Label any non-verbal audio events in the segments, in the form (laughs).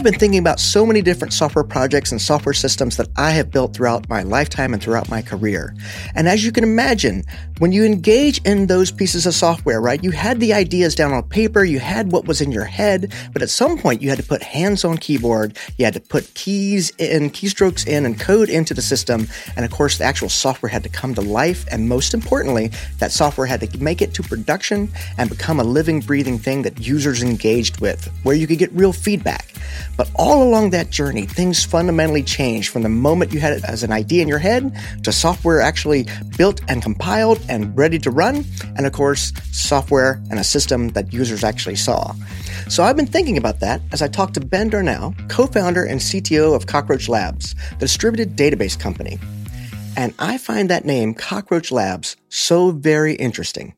I've been thinking about so many different software projects and software systems that I have built throughout my lifetime and throughout my career. And as you can imagine, when you engage in those pieces of software, right, you had the ideas down on paper, you had what was in your head, but at some point you had to put hands on keyboard, you had to put keys in, keystrokes in, and code into the system. And of course, the actual software had to come to life. And most importantly, that software had to make it to production and become a living, breathing thing that users engaged with, where you could get real feedback. But all along that journey, things fundamentally changed from the moment you had it as an idea in your head to software actually built and compiled and ready to run, and of course, software and a system that users actually saw. So I've been thinking about that as I talked to Ben Darnell, co founder and CTO of Cockroach Labs, the distributed database company. And I find that name, Cockroach Labs, so very interesting.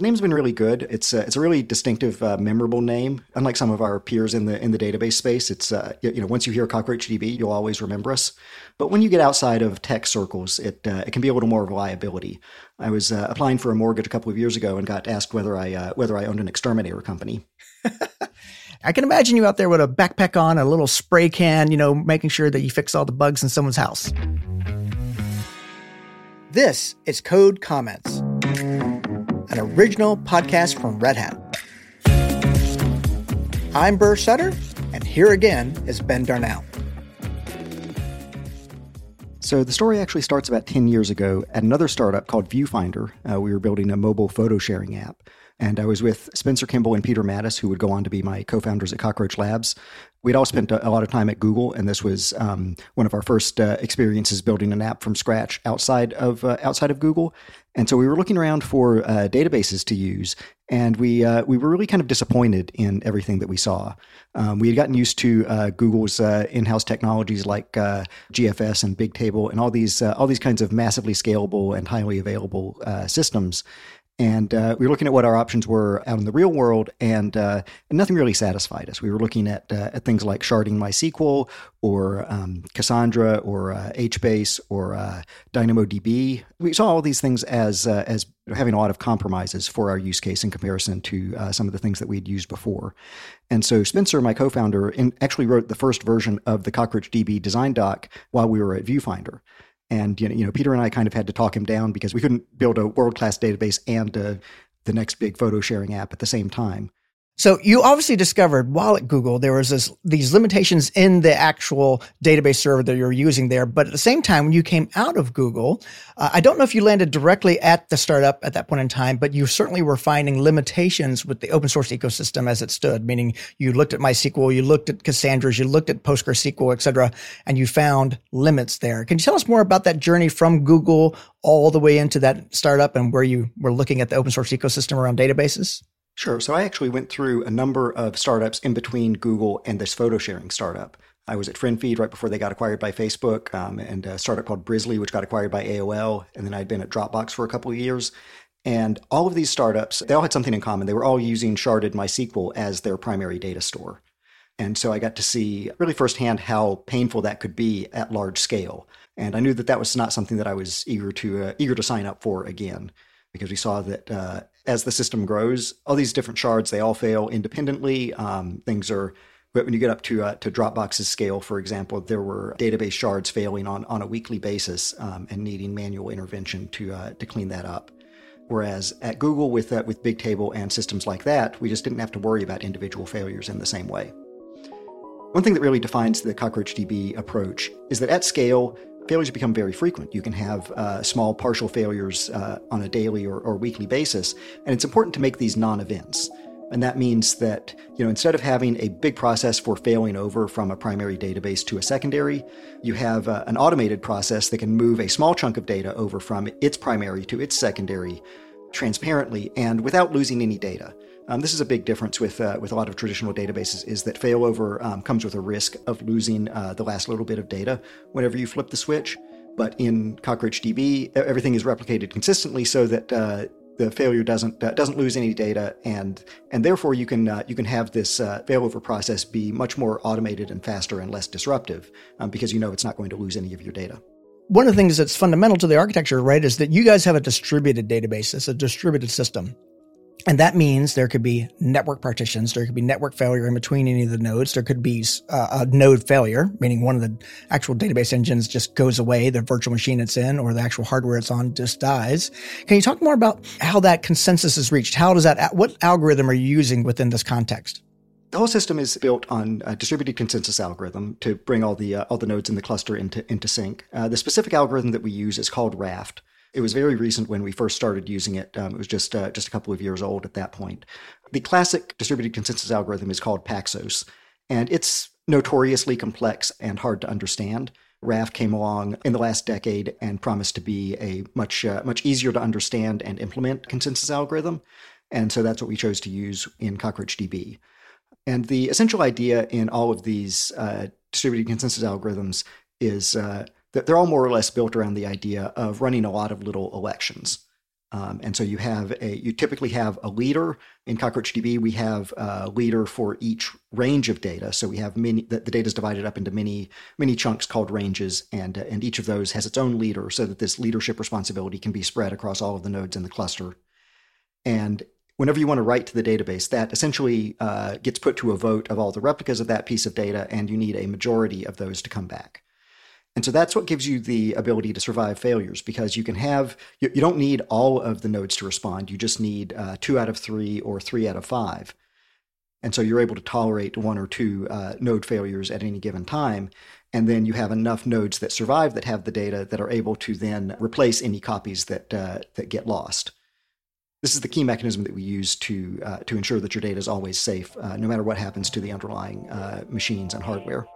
The name's been really good. It's a, it's a really distinctive, uh, memorable name. Unlike some of our peers in the in the database space, it's uh, you know once you hear CockroachDB, you'll always remember us. But when you get outside of tech circles, it uh, it can be a little more of a liability. I was uh, applying for a mortgage a couple of years ago and got asked whether I uh, whether I owned an exterminator company. (laughs) I can imagine you out there with a backpack on, a little spray can, you know, making sure that you fix all the bugs in someone's house. This is Code Comments an original podcast from Red Hat. I'm Burr Sutter, and here again is Ben Darnell. So the story actually starts about 10 years ago at another startup called Viewfinder. Uh, we were building a mobile photo sharing app. And I was with Spencer Kimball and Peter Mattis, who would go on to be my co founders at Cockroach Labs. We'd all spent a, lot of time at Google, and this was um, one of our first uh, experiences building an app from scratch outside of uh, outside of Google. And so we were looking around for uh, databases to use, and we uh, we were really kind of disappointed in everything that we saw. Um, we had gotten used to uh, Google's uh, in-house technologies like GFS and Bigtable and all these all these kinds of massively scalable and highly available systems. And uh, we were looking at what our options were out in the real world, and, uh, nothing really satisfied us. We were looking at, uh, at things like sharding MySQL or um, Cassandra or uh, HBase or uh, DynamoDB. We saw all these things as, uh, as having a lot of compromises for our use case in comparison to some of the things that we'd used before. And so Spencer, my co-founder, actually wrote the first version of the CockroachDB design doc while we were at Viewfinder. And you know, you know, Peter and I kind of had to talk him down because we couldn't build a world class database and uh, the next big photo sharing app at the same time. So you obviously discovered while at Google there was this, these limitations in the actual database server that you're using there. But at the same time, when you came out of Google, uh, I don't know if you landed directly at the startup at that point in time, but you certainly were finding limitations with the open source ecosystem as it stood. Meaning, you looked at MySQL, you looked at Cassandra's, you looked at PostgreSQL, et cetera, and you found limits there. Can you tell us more about that journey from Google all the way into that startup and where you were looking at the open source ecosystem around databases? Sure. So I actually went through a number of startups in between Google and this photo sharing startup. I was at FriendFeed right before they got acquired by Facebook, um, and a startup called Brizzly, which got acquired by AOL. And then I'd been at Dropbox for a couple of years. And all of these startups, they all had something in common. They were all using sharded MySQL as their primary data store. And so I got to see really firsthand how painful that could be at large scale. And I knew that that was not something that I was eager to uh, eager to sign up for again, because we saw that uh, as the system grows, all these different shards they all fail independently. Um, things are but when you get up to uh, to Dropbox's scale, for example, there were database shards failing on, on a weekly basis um, and needing manual intervention to uh, to clean that up. Whereas at Google, with uh, with Bigtable and systems like that, we just didn't have to worry about individual failures in the same way. One thing that really defines the CockroachDB approach is that at scale, failures become very frequent. You can have uh, small partial failures uh, on a daily or, or weekly basis, and it's important to make these non-events. And that means that, you know, instead of having a big process for failing over from a primary database to a secondary, you have uh, an automated process that can move a small chunk of data over from its primary to its secondary transparently and without losing any data. Um, this is a big difference with uh, with a lot of traditional databases. Is that failover um, comes with a risk of losing uh, the last little bit of data whenever you flip the switch. But in CockroachDB, everything is replicated consistently so that uh, the failure doesn't uh, doesn't lose any data, and and therefore you can uh, you can have this uh, failover process be much more automated and faster and less disruptive um, because you know it's not going to lose any of your data one of the things that's fundamental to the architecture, right, is that you guys have a distributed database. It's a distributed system. And that means there could be network partitions. There could be network failure in between any of the nodes. There could be uh, a node failure, meaning one of the actual database engines just goes away, the virtual machine it's in, or the actual hardware it's on just dies. Can you talk more about how that consensus is reached? How does that, what algorithm are you using within this context? The whole system is built on a distributed consensus algorithm to bring all the uh, all the nodes in the cluster into into sync. Uh, the specific algorithm that we use is called Raft. It was very recent when we first started using it. Um, it was just uh, just a couple of years old at that point. The classic distributed consensus algorithm is called Paxos, and it's notoriously complex and hard to understand. Raft came along in the last decade and promised to be a much uh, much easier to understand and implement consensus algorithm, and so that's what we chose to use in CockroachDB. And the essential idea in all of these uh, distributed consensus algorithms is uh, they're all more or less built around the idea of running a lot of little elections. Um, and so you have a you typically have a leader in CockroachDB. We have a leader for each range of data. So we have many the, the data is divided up into many many chunks called ranges, and uh, and each of those has its own leader, so that this leadership responsibility can be spread across all of the nodes in the cluster. And whenever you want to write to the database, that essentially uh, gets put to a vote of all the replicas of that piece of data, and you need a majority of those to come back. And so that's what gives you the ability to survive failures because you can have, you, you don't need all of the nodes to respond. You just need uh, two out of three or three out of five. And so you're able to tolerate one or two uh, node failures at any given time. And then you have enough nodes that survive that have the data that are able to then replace any copies that, uh, that get lost. This is the key mechanism that we use to, uh, to ensure that your data is always safe, uh, no matter what happens to the underlying uh, machines and hardware.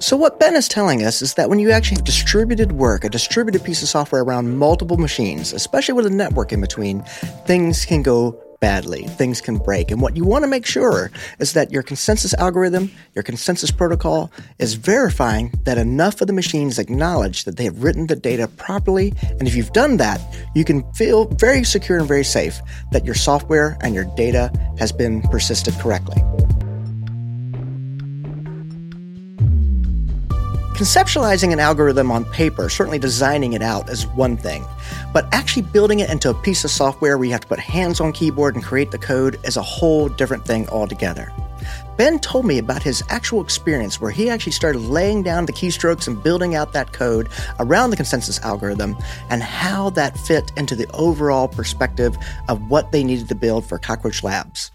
So, what Ben is telling us is that when you actually have distributed work, a distributed piece of software around multiple machines, especially with a network in between, things can go badly. Things can break. And what you want to make sure is that your consensus algorithm, your consensus protocol is verifying that enough of the machines acknowledge that they have written the data properly. And if you've done that, you can feel very secure and very safe that your software and your data has been persisted correctly. Conceptualizing an algorithm on paper, certainly designing it out, is one thing. But actually building it into a piece of software where you have to put hands on keyboard and create the code is a whole different thing altogether. Ben told me about his actual experience where he actually started laying down the keystrokes and building out that code around the consensus algorithm and how that fit into the overall perspective of what they needed to build for Cockroach Labs.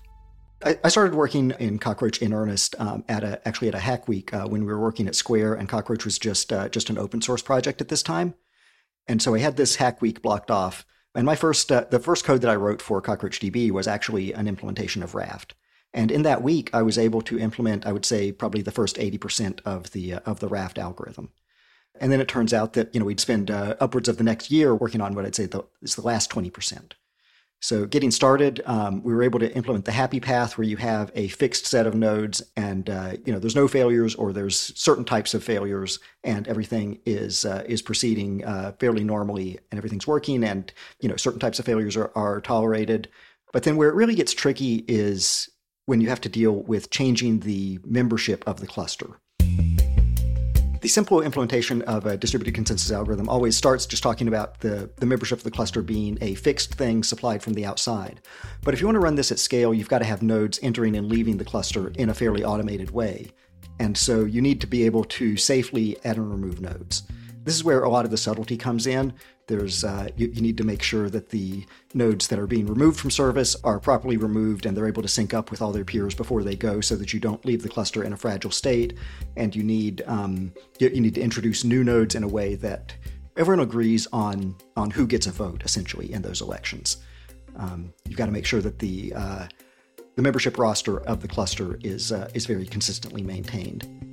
I, started working in Cockroach in earnest um, at a actually at a Hack Week uh, when we were working at Square, and Cockroach was just uh, just an open source project at this time, and so I had this Hack Week blocked off. And my first uh, the first code that I wrote for CockroachDB was actually an implementation of Raft. And in that week, I was able to implement, I would say, probably the first eighty percent of the uh, of the Raft algorithm. And then it turns out that you know we'd spend uh, upwards of the next year working on what I'd say the, is the last twenty percent. So getting started, um, we were able to implement the happy path where you have a fixed set of nodes and uh, you know there's no failures or there's certain types of failures and everything is uh, is proceeding uh, fairly normally and everything's working and you know certain types of failures are, are tolerated. But then where it really gets tricky is when you have to deal with changing the membership of the cluster. The simple implementation of a distributed consensus algorithm always starts just talking about the, the membership of the cluster being a fixed thing supplied from the outside. But if you want to run this at scale, you've got to have nodes entering and leaving the cluster in a fairly automated way. And so you need to be able to safely add and remove nodes. This is where a lot of the subtlety comes in. There's uh, you, you, need to make sure that the nodes that are being removed from service are properly removed and they're able to sync up with all their peers before they go, so that you don't leave the cluster in a fragile state. And you need um, you, you need to introduce new nodes in a way that everyone agrees on on who gets a vote essentially in those elections. Um, you've got to make sure that the uh, the membership roster of the cluster is uh, is very consistently maintained.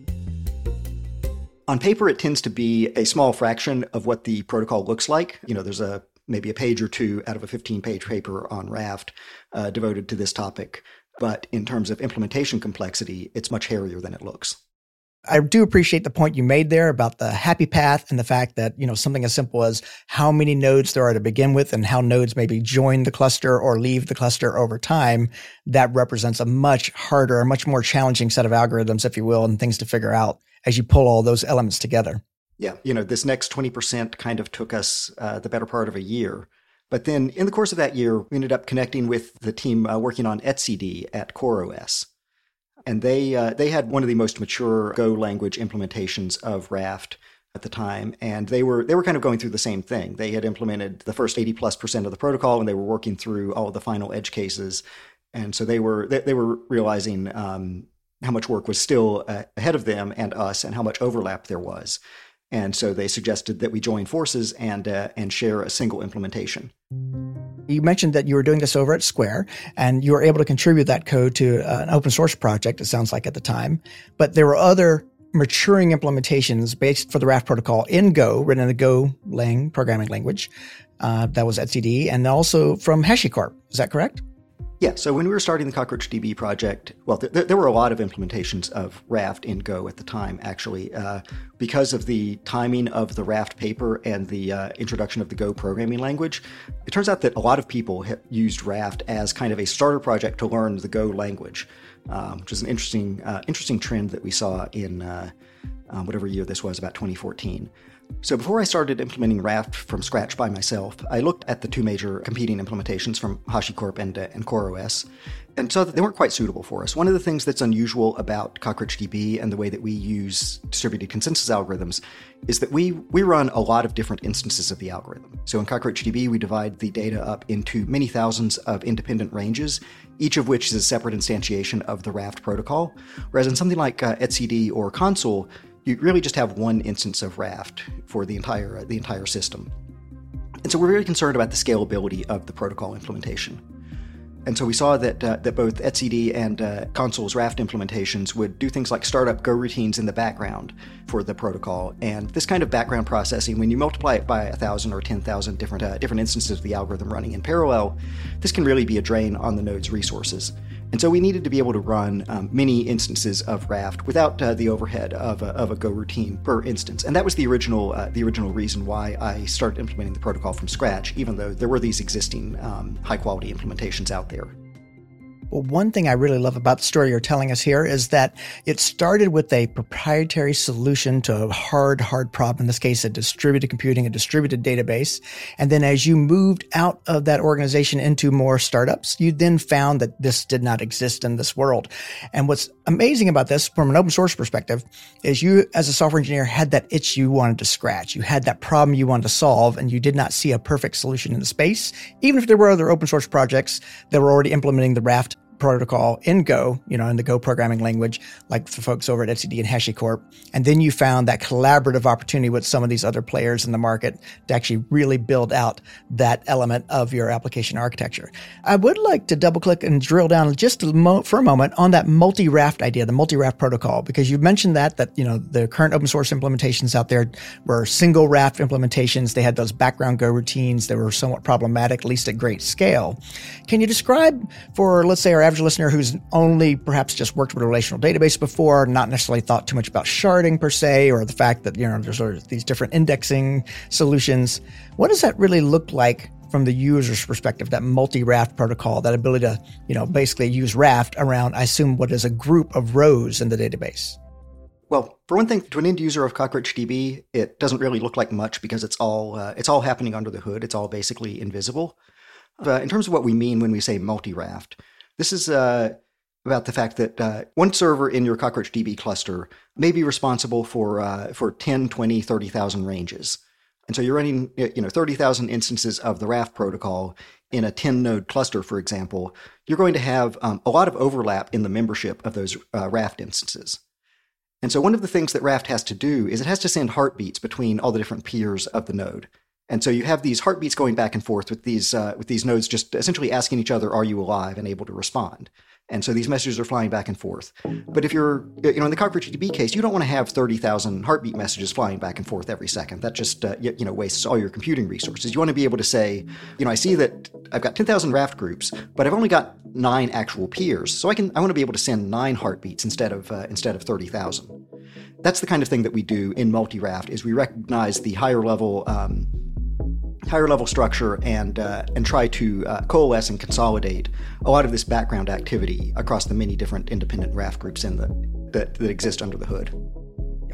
On paper, it tends to be a small fraction of what the protocol looks like. You know, there's a maybe a page or two out of a 15 page paper on Raft uh, devoted to this topic. But in terms of implementation complexity, it's much hairier than it looks. I do appreciate the point you made there about the happy path and the fact that, you know, something as simple as how many nodes there are to begin with and how nodes maybe join the cluster or leave the cluster over time. That represents a much harder, a much more challenging set of algorithms, if you will, and things to figure out as you pull all those elements together. Yeah, you know, this next 20% kind of took us uh, the better part of a year. But then in the course of that year, we ended up connecting with the team uh, working on etcd at CoreOS. And they, uh, they had one of the most mature Go language implementations of Raft at the time, and they were they were kind of going through the same thing. They had implemented the first eighty plus percent of the protocol, and they were working through all the final edge cases, and so they were they, they were realizing um, how much work was still uh, ahead of them and us, and how much overlap there was. And so they suggested that we join forces and uh, and share a single implementation. You mentioned that you were doing this over at Square, and you were able to contribute that code to uh, an open source project. It sounds like at the time, but there were other maturing implementations based for the Raft protocol in Go, written in the Go Lang programming language. Uh, that was etcd, and also from HashiCorp. Is that correct? Yeah, so when we were starting the CockroachDB project, well, th- there were a lot of implementations of Raft in Go at the time, actually. Uh, because of the timing of the Raft paper and the uh, introduction of the Go programming language, it turns out that a lot of people used Raft as kind of a starter project to learn the Go language, um, which is an interesting, uh, interesting trend that we saw in um, whatever year this was, about 2014. So before I started implementing Raft from scratch by myself, I looked at the two major competing implementations from HashiCorp and, uh, and CoreOS and saw that they weren't quite suitable for us. One of the things that's unusual about CockroachDB and the way that we use distributed consensus algorithms is that we, we run a lot of different instances of the algorithm. So in CockroachDB, we divide the data up into many thousands of independent ranges, each of which is a separate instantiation of the Raft protocol. Whereas in something like uh, etcd or Consul, you really just have one instance of Raft for the entire the entire system. And so we're very concerned about the scalability of the protocol implementation. And so we saw that uh, that both etcd and uh, Consul's Raft implementations would do things like start up Go routines in the background for the protocol. And this kind of background processing, when you multiply it by a thousand or ten thousand different uh, different instances of the algorithm running in parallel, this can really be a drain on the node's resources. And so we needed to be able to run um, many instances of Raft without uh, the overhead of a, of a Go routine per instance. And that was the original uh, the original reason why I started implementing the protocol from scratch, even though there were these existing um, high quality implementations out there. Well, one thing I really love about the story you're telling us here is that it started with a proprietary solution to a hard, hard problem. In this case, a distributed computing, a distributed database. And then as you moved out of that organization into more startups, you then found that this did not exist in this world. And what's amazing about this from an open source perspective is you, as a software engineer, had that itch you wanted to scratch. You had that problem you wanted to solve, and you did not see a perfect solution in the space, even if there were other open source projects that were already implementing the Raft protocol in Go, you know, in the Go programming language, like the folks over at etcd and HashiCorp. And then you found that collaborative opportunity with some of these other players in the market to actually really build out that element of your application architecture. I would like to double click and drill down just for a moment on that multi-raft idea, the multi-raft protocol, because you mentioned that, that, you know, the current open source implementations out there were single raft implementations. They had those background Go routines that were somewhat problematic, at least at great scale. Can you describe for, let's say, our average listener who's only perhaps just worked with a relational database before, not necessarily thought too much about sharding per se, or the fact that you know there's sort of these different indexing solutions. What does that really look like from the user's perspective? That multi-raft protocol, that ability to you know basically use Raft around, I assume, what is a group of rows in the database. Well, for one thing, to an end user of CockroachDB, it doesn't really look like much because it's all uh, it's all happening under the hood. It's all basically invisible. Uh, in terms of what we mean when we say multi-raft, this is uh, about the fact that uh, one server in your CockroachDB cluster may be responsible for uh, for 10, 20, 30,000 ranges. And so you're running you know 30,000 instances of the Raft protocol in a 10 node cluster, for example. You're going to have um, a lot of overlap in the membership of those uh, Raft instances. And so one of the things that Raft has to do is it has to send heartbeats between all the different peers of the node. And so you have these heartbeats going back and forth with these uh, with these nodes just essentially asking each other, "Are you alive?" and able to respond. And so these messages are flying back and forth. But if you're, you know, in the CockroachDB case, you don't want to have 30,000 heartbeat messages flying back and forth every second. That just, uh, you, know, wastes all your computing resources. You want to be able to say, you know, I see that I've got 10,000 raft groups, but I've only got nine actual peers. So I can, I want to be able to send nine heartbeats instead of, uh, instead of 30,000. That's the kind of thing that we do in multi-raft is we recognize the higher level um, higher level structure and uh, and try to uh, coalesce and consolidate a lot of this background activity across the many different independent Raft groups in the that, that exist under the hood.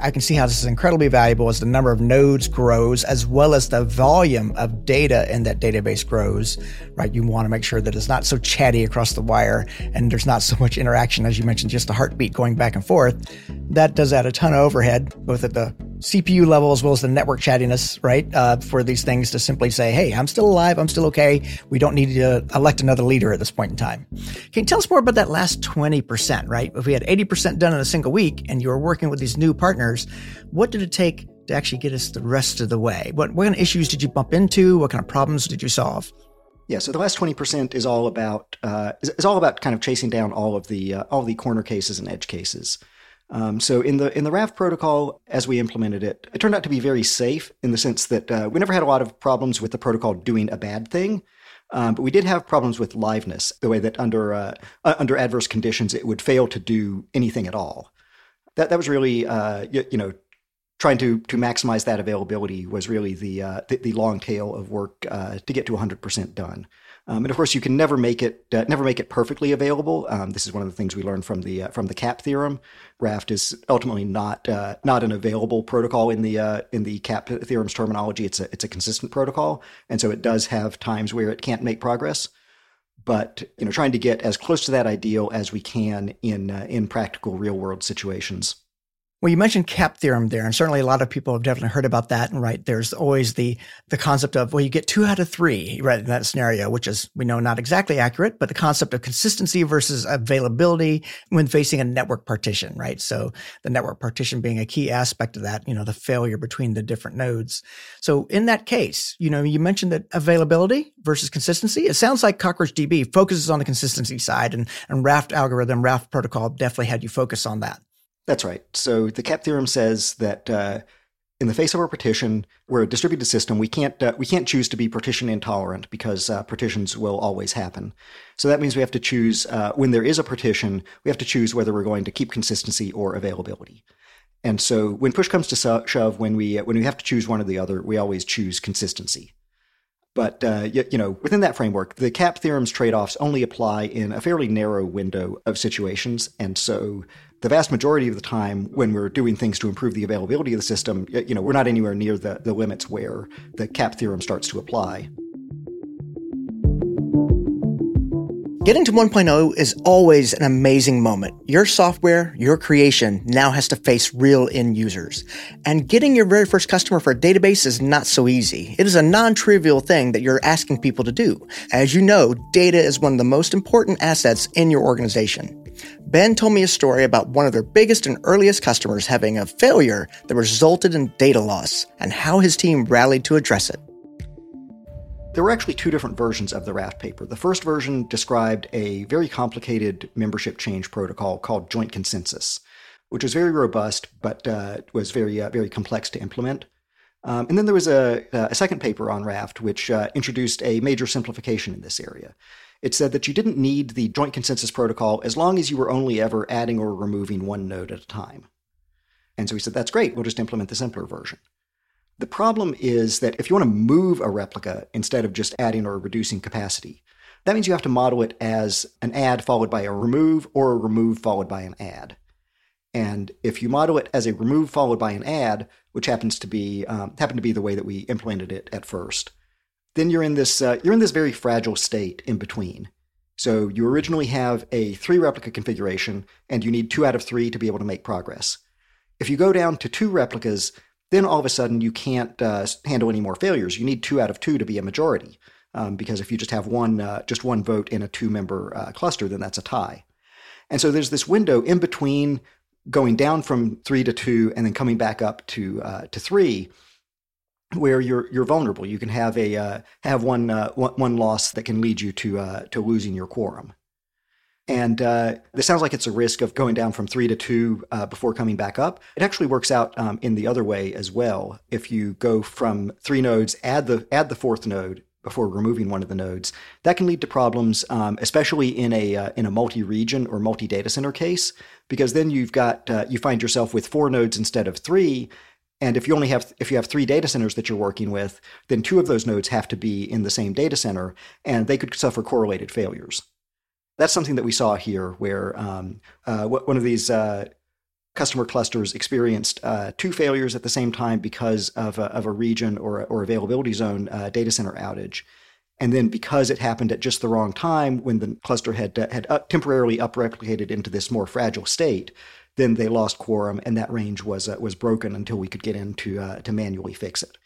I can see how this is incredibly valuable as the number of nodes grows, as well as the volume of data in that database grows, right? You want to make sure that it's not so chatty across the wire and there's not so much interaction, as you mentioned, just a heartbeat going back and forth. That does add a ton of overhead, both at the CPU level as well as the network chattiness, right? Uh, for these things to simply say, hey, I'm still alive, I'm still okay. We don't need to elect another leader at this point in time. Can you tell us more about that last 20%, right? If we had 80% done in a single week and you were working with these new partners, what did it take to actually get us the rest of the way? What, what kind of issues did you bump into? What kind of problems did you solve? Yeah, so the last twenty percent is all about uh, is, is, all about kind of chasing down all of the uh, all the corner cases and edge cases. Um, so in the in the Raft protocol, as we implemented it, it turned out to be very safe in the sense that uh, we never had a lot of problems with the protocol doing a bad thing. Um, but we did have problems with liveness, the way that under uh, uh, under adverse conditions it would fail to do anything at all. That that was really uh, you, you, know trying to to maximize that availability was really the uh, the, the, long tail of work uh, to get to 100% done. Um, and of course, you can never make it uh, never make it perfectly available. Um, this is one of the things we learned from the uh, from the CAP theorem. Raft is ultimately not uh, not an available protocol in the uh, in the CAP theorem's terminology. It's a it's a consistent protocol, and so it does have times where it can't make progress. But you know, trying to get as close to that ideal as we can in uh, in practical real world situations. Well, you mentioned cap theorem there, and certainly a lot of people have definitely heard about that. And right, there's always the the concept of well, you get two out of three, right, in that scenario, which is we know not exactly accurate, but the concept of consistency versus availability when facing a network partition, right? So the network partition being a key aspect of that, you know, the failure between the different nodes. So in that case, you know, you mentioned that availability versus consistency. It sounds like Cockroach DB focuses on the consistency side, and and Raft algorithm, Raft protocol definitely had you focus on that. That's right. So the CAP theorem says that uh, in the face of a partition, we're a distributed system. We can't uh, we can't choose to be partition intolerant because uh, partitions will always happen. So that means we have to choose uh, when there is a partition. We have to choose whether we're going to keep consistency or availability. And so when push comes to shove, when we when we have to choose one or the other, we always choose consistency. But uh, you, you, know, within that framework, the CAP theorem's trade-offs only apply in a fairly narrow window of situations, and so the vast majority of the time when we're doing things to improve the availability of the system, you know, we're not anywhere near the, the limits where the CAP theorem starts to apply. Getting to 1.0 is always an amazing moment. Your software, your creation now has to face real end users. And getting your very first customer for a database is not so easy. It is a non-trivial thing that you're asking people to do. As you know, data is one of the most important assets in your organization. Ben told me a story about one of their biggest and earliest customers having a failure that resulted in data loss and how his team rallied to address it. There were actually two different versions of the Raft paper. The first version described a very complicated membership change protocol called Joint Consensus, which was very robust but uh, was very uh, very complex to implement. Um, and then there was a, a, second paper on Raft, which uh, introduced a major simplification in this area. It said that you didn't need the joint consensus protocol as long as you were only ever adding or removing one node at a time. And so we said, that's great, we'll just implement the simpler version. The problem is that if you want to move a replica instead of just adding or reducing capacity, that means you have to model it as an add followed by a remove or a remove followed by an add. And if you model it as a remove followed by an add, which happens to be um, happened to be the way that we implemented it at first, then you're in this uh, you're in this very fragile state in between. So you originally have a three replica configuration, and you need two out of three to be able to make progress. If you go down to two replicas, then all of a sudden you can't uh, handle any more failures. You need two out of two to be a majority, um, because if you just have one uh, just one vote in a two member uh, cluster, then that's a tie. And so there's this window in between going down from three to two and then coming back up to uh, to three where you're you're vulnerable. You can have a uh, have one, uh, one, loss that can lead you to uh, to losing your quorum. And uh, this sounds like it's a risk of going down from three to two uh, before coming back up. It actually works out um, in the other way as well. If you go from three nodes, add the add the fourth node before removing one of the nodes, that can lead to problems, um, especially in a uh, in a multi-region or multi-data center case, because then you've got you find yourself with four nodes instead of three, and if you only have if you have three data centers that you're working with, then two of those nodes have to be in the same data center, and they could suffer correlated failures. That's something that we saw here, where um, uh, one of these uh, customer clusters experienced uh, two failures at the same time because of a, of a region or, or availability zone uh, data center outage. And then because it happened at just the wrong time when the cluster had, uh, had temporarily upreplicated into this more fragile state, then they lost quorum and that range was, uh, was broken until we could get in to, uh, to manually fix it.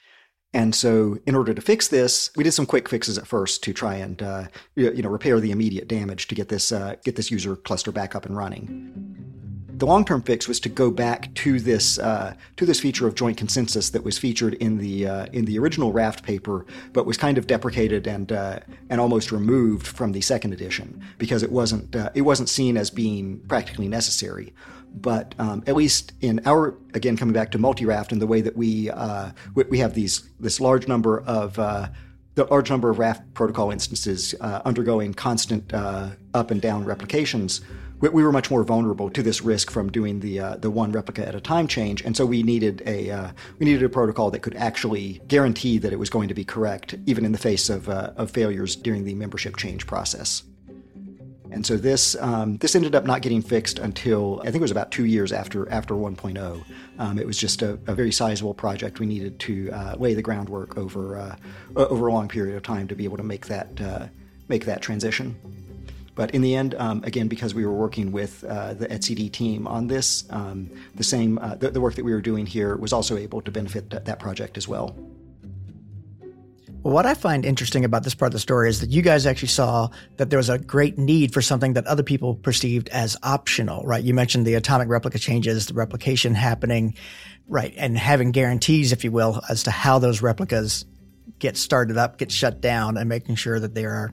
And so, in order to fix this, we did some quick fixes at first to try and uh, you know repair the immediate damage to get this uh, get this user cluster back up and running. The long-term fix was to go back to this uh, to this feature of joint consensus that was featured in the uh, in the original Raft paper, but was kind of deprecated and and almost removed from the second edition because it wasn't it wasn't seen as being practically necessary. But um, at least in our again coming back to multi-raft and the way that we uh, we, we, have these this large number of uh, the large number of Raft protocol instances undergoing constant up and down replications we, we, were much more vulnerable to this risk from doing the uh, the one replica at a time change, and so we needed a uh, we needed a protocol that could actually guarantee that it was going to be correct, even in the face of uh, of failures during the membership change process. And so this um, this ended up not getting fixed until I think it was about two years after after 1.0. Um, it was just a, a, very sizable project. We needed to uh, lay the groundwork over uh, over a long period of time to be able to make that uh, make that transition. But in the end, um, again, because we were working with uh, the etcd team on this, um, the same uh, the, the, work that we were doing here was also able to benefit th- that project as well. What I find interesting about this part of the story is that you guys actually saw that there was a great need for something that other people perceived as optional, right? You mentioned the atomic replica changes, the replication happening, right, and having guarantees, if you will, as to how those replicas get started up, get shut down, and making sure that they are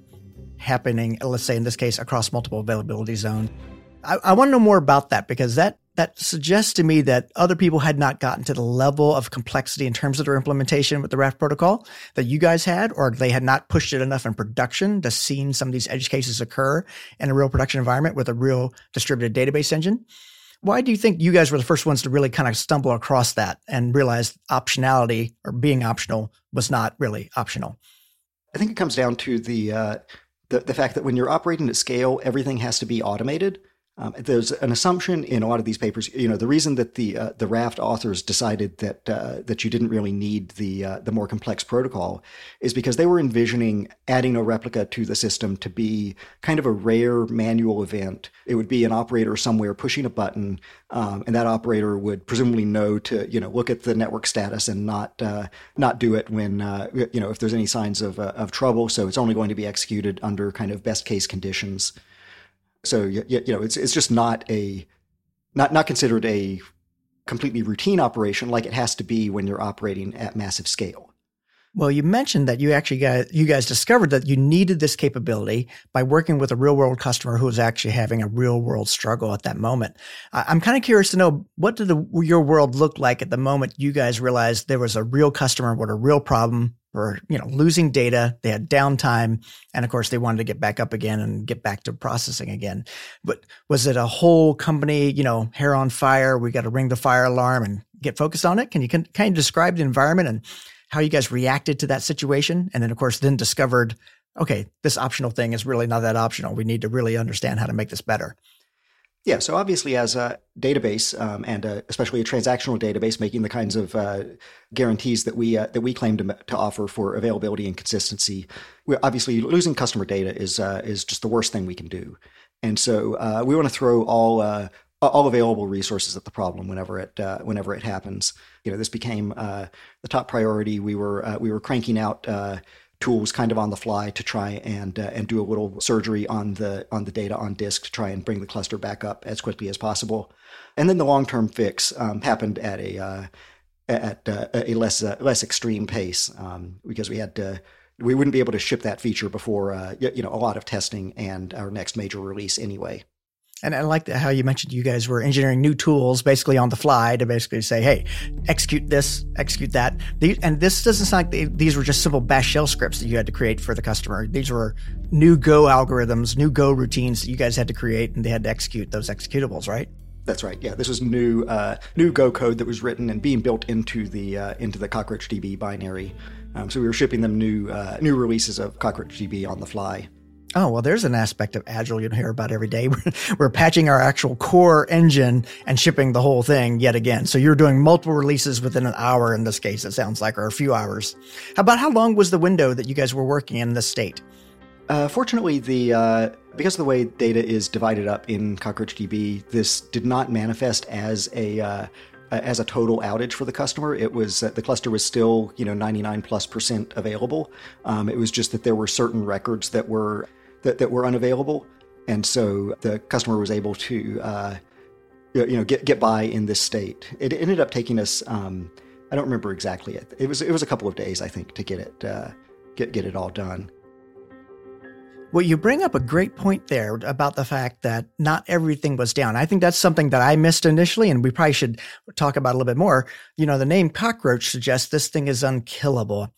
happening, let's say in this case, across multiple availability zones. I, I want to know more about that because that that suggests to me that other people had not gotten to the level of complexity in terms of their implementation with the Raft protocol that you guys had, or they had not pushed it enough in production to see some of these edge cases occur in a real production environment with a real distributed database engine. Why do you think you guys were the first ones to really kind of stumble across that and realize optionality or being optional was not really optional? I think it comes down to the uh, the, the fact that when you're operating at scale, everything has to be automated. Um, there's an assumption in a lot of these papers. You know, the reason that the uh, the Raft authors decided that uh, that you didn't really need the uh, the more complex protocol is because they were envisioning adding a replica to the system to be kind of a rare manual event. It would be an operator somewhere pushing a button, um, and that operator would presumably know to you know look at the network status and not uh, not do it when uh, you know if there's any signs of uh, of trouble. So it's only going to be executed under kind of best case conditions. So you, you know, it's it's just not a not not considered a completely routine operation like it has to be when you're operating at massive scale. Well, you mentioned that you actually got you guys discovered that you needed this capability by working with a real world customer who was actually having a real world struggle at that moment. I'm kind of curious to know what did the, your world look like at the moment you guys realized there was a real customer with a real problem were, you know, losing data. They had downtime. And of course, they wanted to get back up again and get back to processing again. But was it a whole company, you know, hair on fire? We got to ring the fire alarm and get focused on it. Can you kind of describe the environment and how you guys reacted to that situation? And then, of course, then discovered, okay, this optional thing is really not that optional. We need to really understand how to make this better. Yeah, so obviously, as a database um, and a, especially a transactional database, making the kinds of uh, guarantees that we uh, that we claim to, to offer for availability and consistency, we're obviously losing customer data is uh, is just the worst thing we can do. And so uh, we want to throw all uh, all available resources at the problem whenever it uh, whenever it happens. You know, this became the top priority. We were we were cranking out tools kind of on the fly to try and uh, and do a little surgery on the on the data on disk to try and bring the cluster back up as quickly as possible. And then the long term fix um, happened at a uh, at uh, a less uh, less extreme pace um, because we had to we wouldn't be able to ship that feature before uh, you know a lot of testing and our next major release anyway. And I like how you mentioned you guys were engineering new tools basically on the fly to basically say, hey, execute this, execute that. and this doesn't sound like they, these were just simple bash shell scripts that you had to create for the customer. These were new Go algorithms, new Go routines that you guys had to create and they had to execute those executables, right? That's right. Yeah, this was new uh, new Go code that was written and being built into the uh, into the CockroachDB binary. Um, so we were shipping them new uh, new releases of CockroachDB on the fly. Oh, well, there's an aspect of Agile you don't hear about every day. (laughs) We're patching our actual core engine and shipping the whole thing yet again. So you're doing multiple releases within an hour in this case, it sounds like, or a few hours. How about how long was the window that you guys were working in this state? Uh, fortunately, the uh, because of the way data is divided up in CockroachDB, this did not manifest as a uh, as a total outage for the customer. It was the cluster was still you know 99 plus percent available. Um, it was just that there were certain records that were that, that were unavailable, and so the customer was able to uh, you know get get by in this state. It ended up taking us. Um, I don't remember exactly it. It was it was a couple of days I think to get it uh, get get it all done. Well, you bring up a great point there about the fact that not everything was down. I think that's something that I missed initially, and we probably should talk about a little bit more. You know, the name cockroach suggests this thing is unkillable.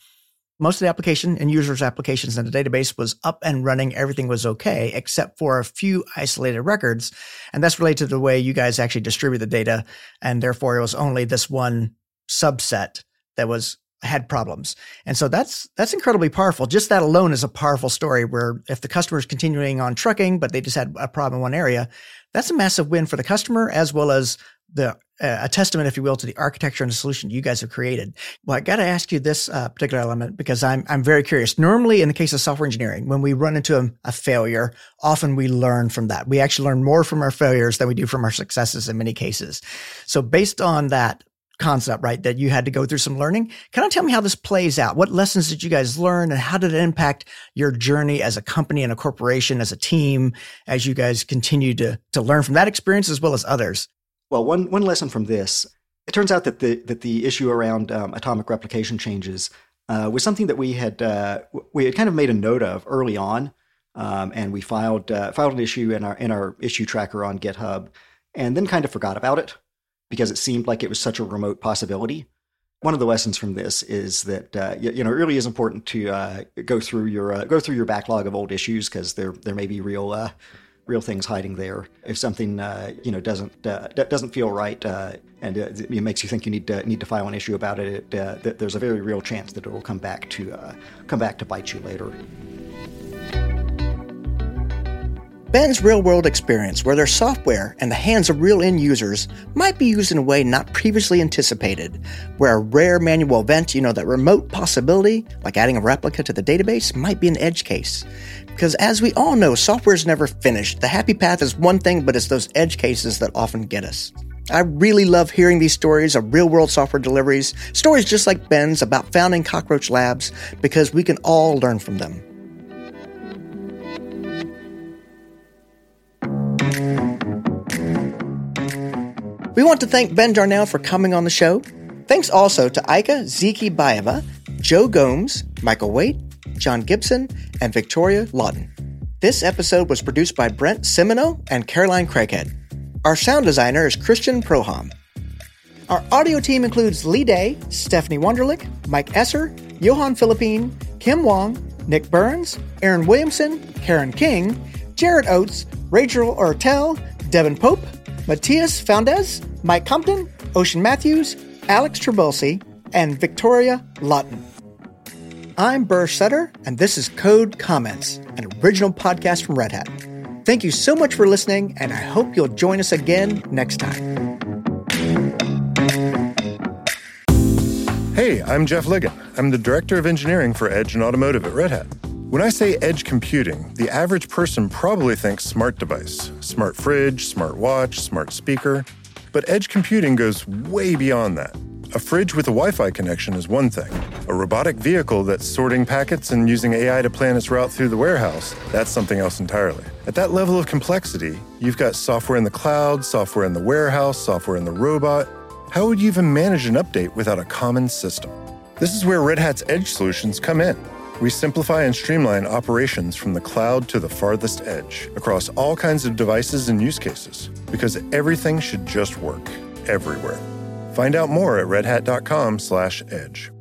Most of the application and users' applications in the database was up and running. Everything was okay, except for a few isolated records. And that's related to the way you guys actually distribute the data. And therefore, it was only this one subset that was had problems. And so that's that's incredibly powerful. Just that alone is a powerful story where if the customer is continuing on trucking, but they just had a problem in one area, that's a massive win for the customer as well as the a testament, if you will, to the architecture and the solution you guys have created. Well, I got to ask you this uh, particular element because I'm I'm very curious. Normally, in the case of software engineering, when we run into a, a, failure, often we learn from that. We actually learn more from our failures than we do from our successes in many cases. So, based on that, concept, right? That you had to go through some learning. Kind of tell me how this plays out. What lessons did you guys learn and how did it impact your journey as a company and a corporation, as a team, as you guys continue to, to learn from that experience as well as others? Well, one, one lesson from this, it turns out that the, that the issue around um, atomic replication changes uh, was something that we had, uh, we had kind of made a note of early on. Um, and we filed, uh, filed an issue in our, in our issue tracker on GitHub and then kind of forgot about it because it seemed like it was such a remote possibility. One of the lessons from this is that uh, you, know it really is important to uh, go through your uh, go through your backlog of old issues because there there may be real uh, real things hiding there. If something uh, you know doesn't uh, doesn't feel right and it makes you think you need to need to file an issue about it, it there's a very real chance that it will come back to come back to bite you later. Ben's real world experience, where their software and the hands of real end users might be used in a way not previously anticipated, where a rare manual event, you know, that remote possibility, like adding a replica to the database, might be an edge case. Because as we all know, software is never finished. The happy path is one thing, but it's those edge cases that often get us. I really love hearing these stories of real world software deliveries, stories just like Ben's about founding Cockroach Labs, because we can all learn from them. We want to thank Ben Darnell for coming on the show. Thanks also to Aika Ziki Baeva, Joe Gomes, Michael Waite, John Gibson, and Victoria Lawton. This episode was produced by Brent Simoneaux and Caroline Craighead. Our sound designer is Christian Prohom. Our audio team includes Lee Day, Stephanie Wunderlich, Mike Esser, Johan Philippine, Kim Wong, Nick Burns, Aaron Williamson, Karen King, Jared Oates, Rachel Ertel, Devin Pope, Matias Faundez, Mike Compton, Ocean Matthews, Alex Traboulsi, and Victoria Lawton. I'm Burr Sutter, and this is Code Comments, an original podcast from Red Hat. Thank you so much for listening, and I hope you'll join us again next time. Hey, I'm Jeff Ligon. I'm the Director of Engineering for Edge and Automotive at Red Hat. When I say edge computing, the average person probably thinks smart device, smart fridge, smart watch, smart speaker. But edge computing goes way beyond that. A fridge with a Wi Fi connection is one thing. A robotic vehicle that's sorting packets and using AI to plan its route through the warehouse, that's something else entirely. At that level of complexity, you've got software in the cloud, software in the warehouse, software in the robot. How would you even manage an update without a common system? This is where Red Hat's Edge solutions come in. We simplify and streamline operations from the cloud to the farthest edge across all kinds of devices and use cases because everything should just work everywhere. Find out more at redhat.com/edge.